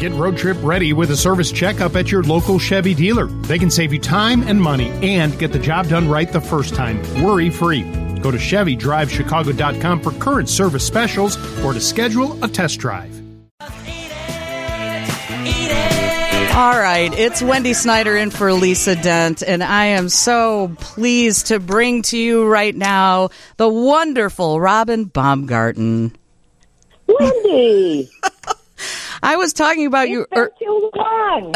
Get road trip ready with a service checkup at your local Chevy dealer. They can save you time and money and get the job done right the first time, worry free. Go to ChevyDriveChicago.com for current service specials or to schedule a test drive. All right, it's Wendy Snyder in for Lisa Dent, and I am so pleased to bring to you right now the wonderful Robin Baumgarten. Wendy, I was talking about you. it's been too long.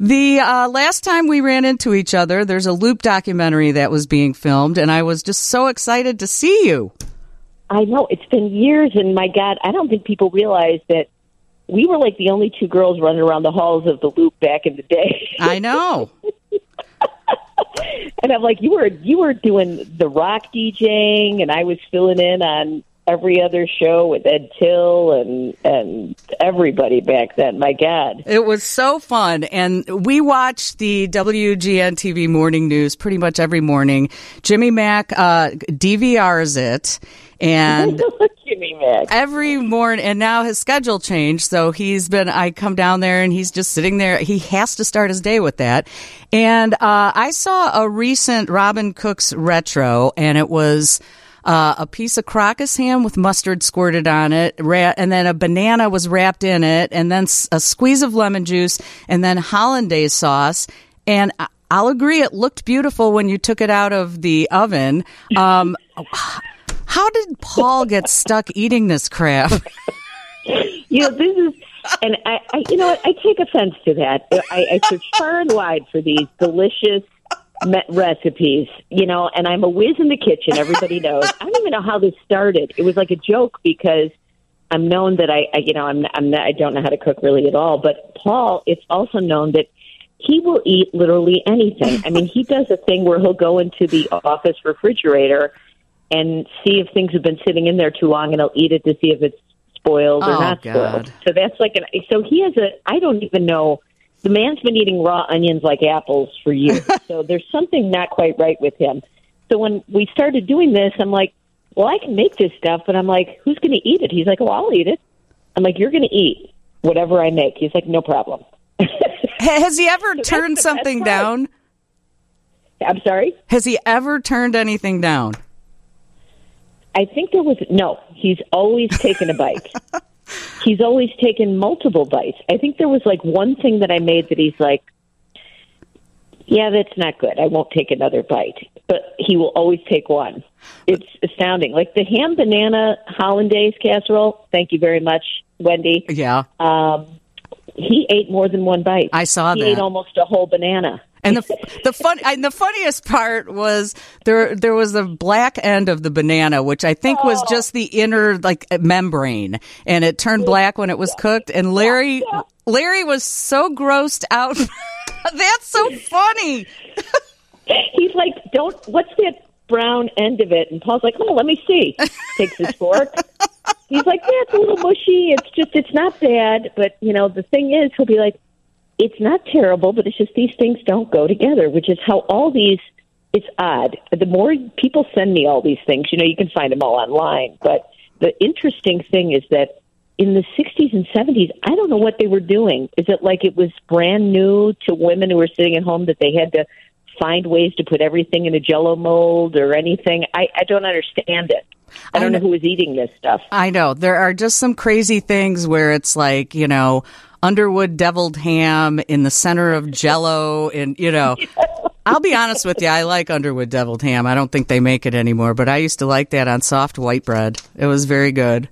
The uh, last time we ran into each other, there's a loop documentary that was being filmed, and I was just so excited to see you. I know it's been years, and my God, I don't think people realize that we were like the only two girls running around the halls of the Loop back in the day. I know. and I'm like, you were you were doing the rock DJing, and I was filling in on every other show with Ed Tyll and and everybody back then. My God, It was so fun. And we watch the WGN TV morning news pretty much every morning. Jimmy Mack uh, DVRs it. And Jimmy Mack. every morning, and now his schedule changed. So he's been, I come down there and he's just sitting there. He has to start his day with that. And uh, I saw a recent Robin Cook's retro, and it was. Uh, a piece of Krakus ham with mustard squirted on it, ra- and then a banana was wrapped in it, and then a squeeze of lemon juice, and then hollandaise sauce. And I'll agree, it looked beautiful when you took it out of the oven. Um, how did Paul get stuck eating this crap? You know, this is, and I, I you know? I take offense to that. I, I search far and wide for these delicious recipes, you know, and I'm a whiz in the kitchen. Everybody knows. I don't even know how this started. It was like a joke because I'm known that I, I you know, I'm, I'm not, I don't know how to cook really at all. But Paul, it's also known that he will eat literally anything. I mean, he does a thing where he'll go into the office refrigerator and see if things have been sitting in there too long, and he'll eat it to see if it's spoiled or Oh, not God. spoiled. So that's like an. So he has a. I don't even know. The man's been eating raw onions like apples for years. so there's something not quite right with him. So when we started doing this, I'm like, well, I can make this stuff, but I'm like, who's going to eat it? He's like, oh, I'll eat it. I'm like, you're going to eat whatever I make. He's like, no problem. Has he ever that's turned something down? I'm sorry. Has he ever turned anything down? I think there was no. He's always taken a bite. he's always taken multiple bites. I think there was like one thing that I made that he's like, "Yeah, that's not good. I won't take another bite." But he will always take one. It's astounding. Like the ham banana hollandaise casserole. Thank you very much, Wendy. Yeah. Um, he ate more than one bite. I saw he that. ate almost a whole banana. And the the fun and the funniest part was there there was the black end of the banana, which I think was Oh. just the inner like membrane, and it turned black when it was cooked. And Larry Larry was so grossed out. That's so funny. He's like, "Don't. What's that brown end of it?" And Paul's like, "Oh, let me see." Takes his fork. He's like, "Yeah, it's a little mushy. It's just, it's not bad." But you know, the thing is, he'll be like, "It's not terrible, but it's just these things don't go together." Which is how all these. It's odd. The more people send me all these things, you know, you can find them all online. But the interesting thing is that in the 60s and 70s, I don't know what they were doing. Is it like it was brand new to women who were sitting at home that they had to find ways to put everything in a jello mold or anything? I, I don't understand it. I don't know who was eating this stuff. I know there are just some crazy things where it's like you know Underwood deviled ham in the center of Jello, and you know. I'll be honest with you. I like Underwood deviled ham. I don't think they make it anymore, but I used to like that on soft white bread. It was very good.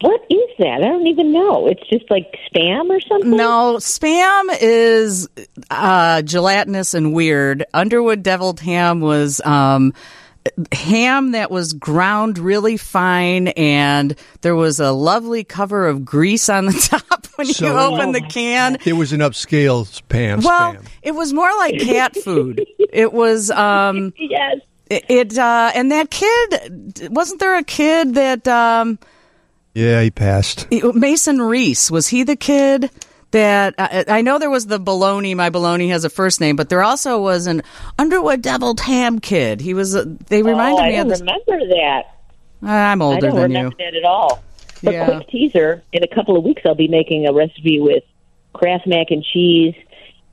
What is that? I don't even know. It's just like spam or something? No, spam is uh, gelatinous and weird. Underwood deviled ham was um, ham that was ground really fine, and there was a lovely cover of grease on the top when So- you opened the can. It was an upscale spam. Well, spam. it was more like cat food. It was um, Yes. it, it uh, and that kid wasn't there a kid that um, Yeah, he passed. Mason Reese was he the kid that I, I know there was the baloney. My baloney has a first name, but there also was an Underwood deviled ham kid. He was. uh, They oh, reminded oh, I me of this. remember that. Uh, I'm I older don't than you. that at all. But Yeah. quick teaser: in a couple of weeks, I'll be making a recipe with Kraft mac and cheese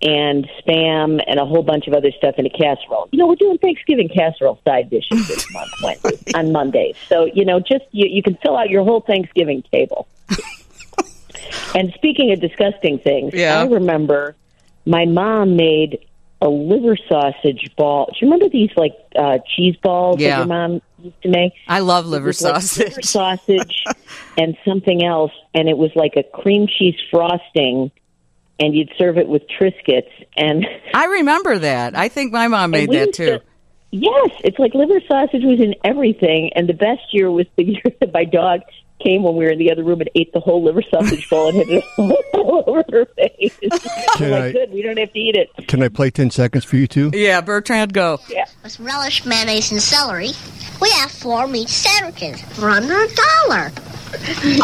and spam and a whole bunch of other stuff in a casserole. You know, we're doing Thanksgiving casserole side dishes this month, Wednesday, on Mondays. So you know, just you, you can fill out your whole Thanksgiving table. And speaking of disgusting things, Yeah. I remember my mom made a liver sausage ball. Do you remember these like uh, cheese balls Yeah. that your mom used to make? I love liver was like sausage. liver sausage and something else, and it was like a cream cheese frosting, and you'd serve it with Triscuits. And I remember that. I think my mom made that too. to- yes, it's like liver sausage was in everything. And the best year was the year that my dog came when we were in the other room and ate the whole liver sausage bowl and hit it all over her face. Can like, I- good, we don't have to eat it. Can I play 10 seconds for you two? Yeah, Bertrand, go. With relish, mayonnaise, and celery, we have four meat sandwiches for under a dollar.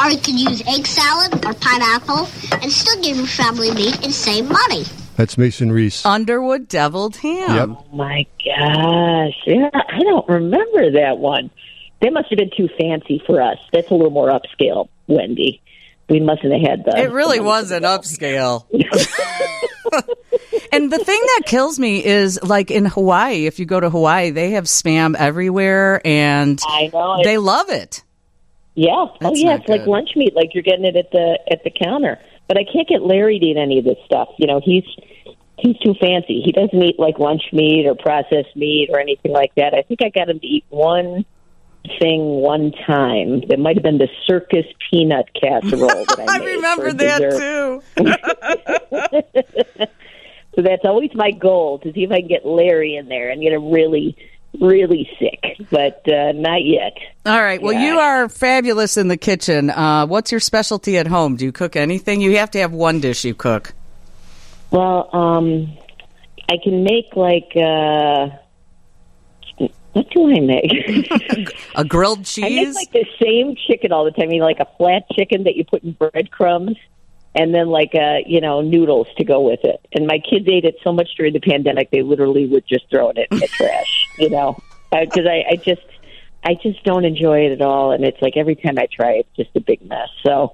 or you can use egg salad or pineapple and still give your family meat and save money. That's Mason Reese. Underwood deviled ham. Yep. Oh my gosh. Yeah, I don't remember that one. That must have been too fancy for us. That's a little more upscale, Wendy. We mustn't have had the. It really was an upscale. and the thing that kills me is like in Hawaii, if you go to Hawaii, they have spam everywhere and I know. they love it. Yeah. oh That's yeah, not it's like lunch meat, like you're getting it at the at the counter. But I can't get Larry to eat any of this stuff. You know, he's he's too fancy. He doesn't eat like lunch meat or processed meat or anything like that. I think I got him to eat one thing one time. It might have been the circus peanut casserole that I I remember that dessert. too. So that's always my goal to see if I can get Larry in there and get him really, really sick. But uh, not yet. All right. Well, Yeah. you are fabulous in the kitchen. Uh, what's your specialty at home? Do you cook anything? You have to have one dish you cook. Well, um, I can make like uh, what do I make? A grilled cheese? I make like the same chicken all the time. I mean, like a flat chicken that you put in breadcrumbs, and then like uh, you know noodles to go with it. And my kids ate it so much during the pandemic, they literally would just throw it in the trash. You know, because I, I just I just don't enjoy it at all, and it's like every time I try, it's just a big mess. So.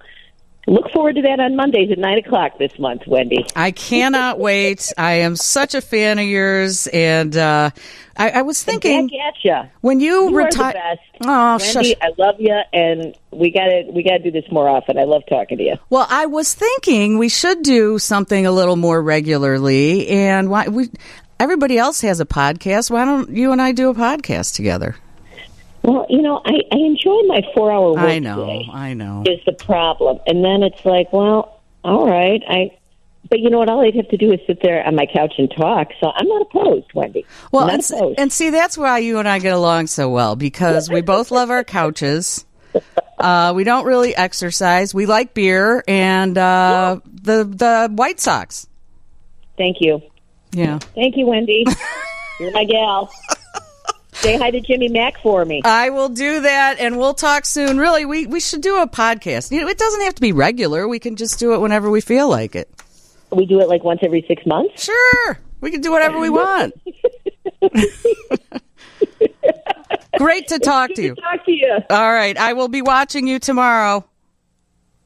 Look forward to that on Mondays at nine o'clock this month, Wendy. I cannot wait. I am such a fan of yours. And uh, I, I was thinking ya. when you, You retire. Oh, Wendy, shush. I love you, and we got to we got to do this more often. I love talking to you. Well, I was thinking we should do something a little more regularly. And why we? Everybody else has a podcast. Why don't you and I do a podcast together? Well, you know, I, I enjoy my four hour work I know. I know. Is the problem, and then it's like, well, all right, I. But you know what? All I'd have to do is sit there on my couch and talk. So I'm not opposed, Wendy. Well, and, opposed. and see, that's why you and I get along so well because we both love our couches. Uh, we don't really exercise. We like beer and uh, the the White Sox. Thank you, Yeah, thank you, Wendy. You're my gal. Say hi to Jimmy Mack for me. I will do that, and we'll talk soon. Really, we we should do a podcast. You know, it doesn't have to be regular. We can just do it whenever we feel like it. We do it like once every six months. Sure, we can do whatever we want. Great to talk to you. Talk to you. All right, I will be watching you tomorrow.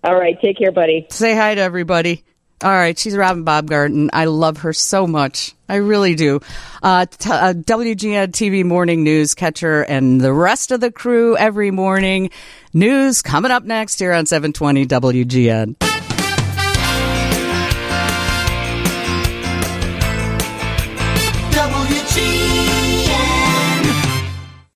All right, take care, buddy. Say hi to everybody. All right, she's Robin Baumgarten. I love her so much. I really do. Uh, t- uh, WGN TV morning news catcher and the rest of the crew every morning. News coming up next here on 720 WGN.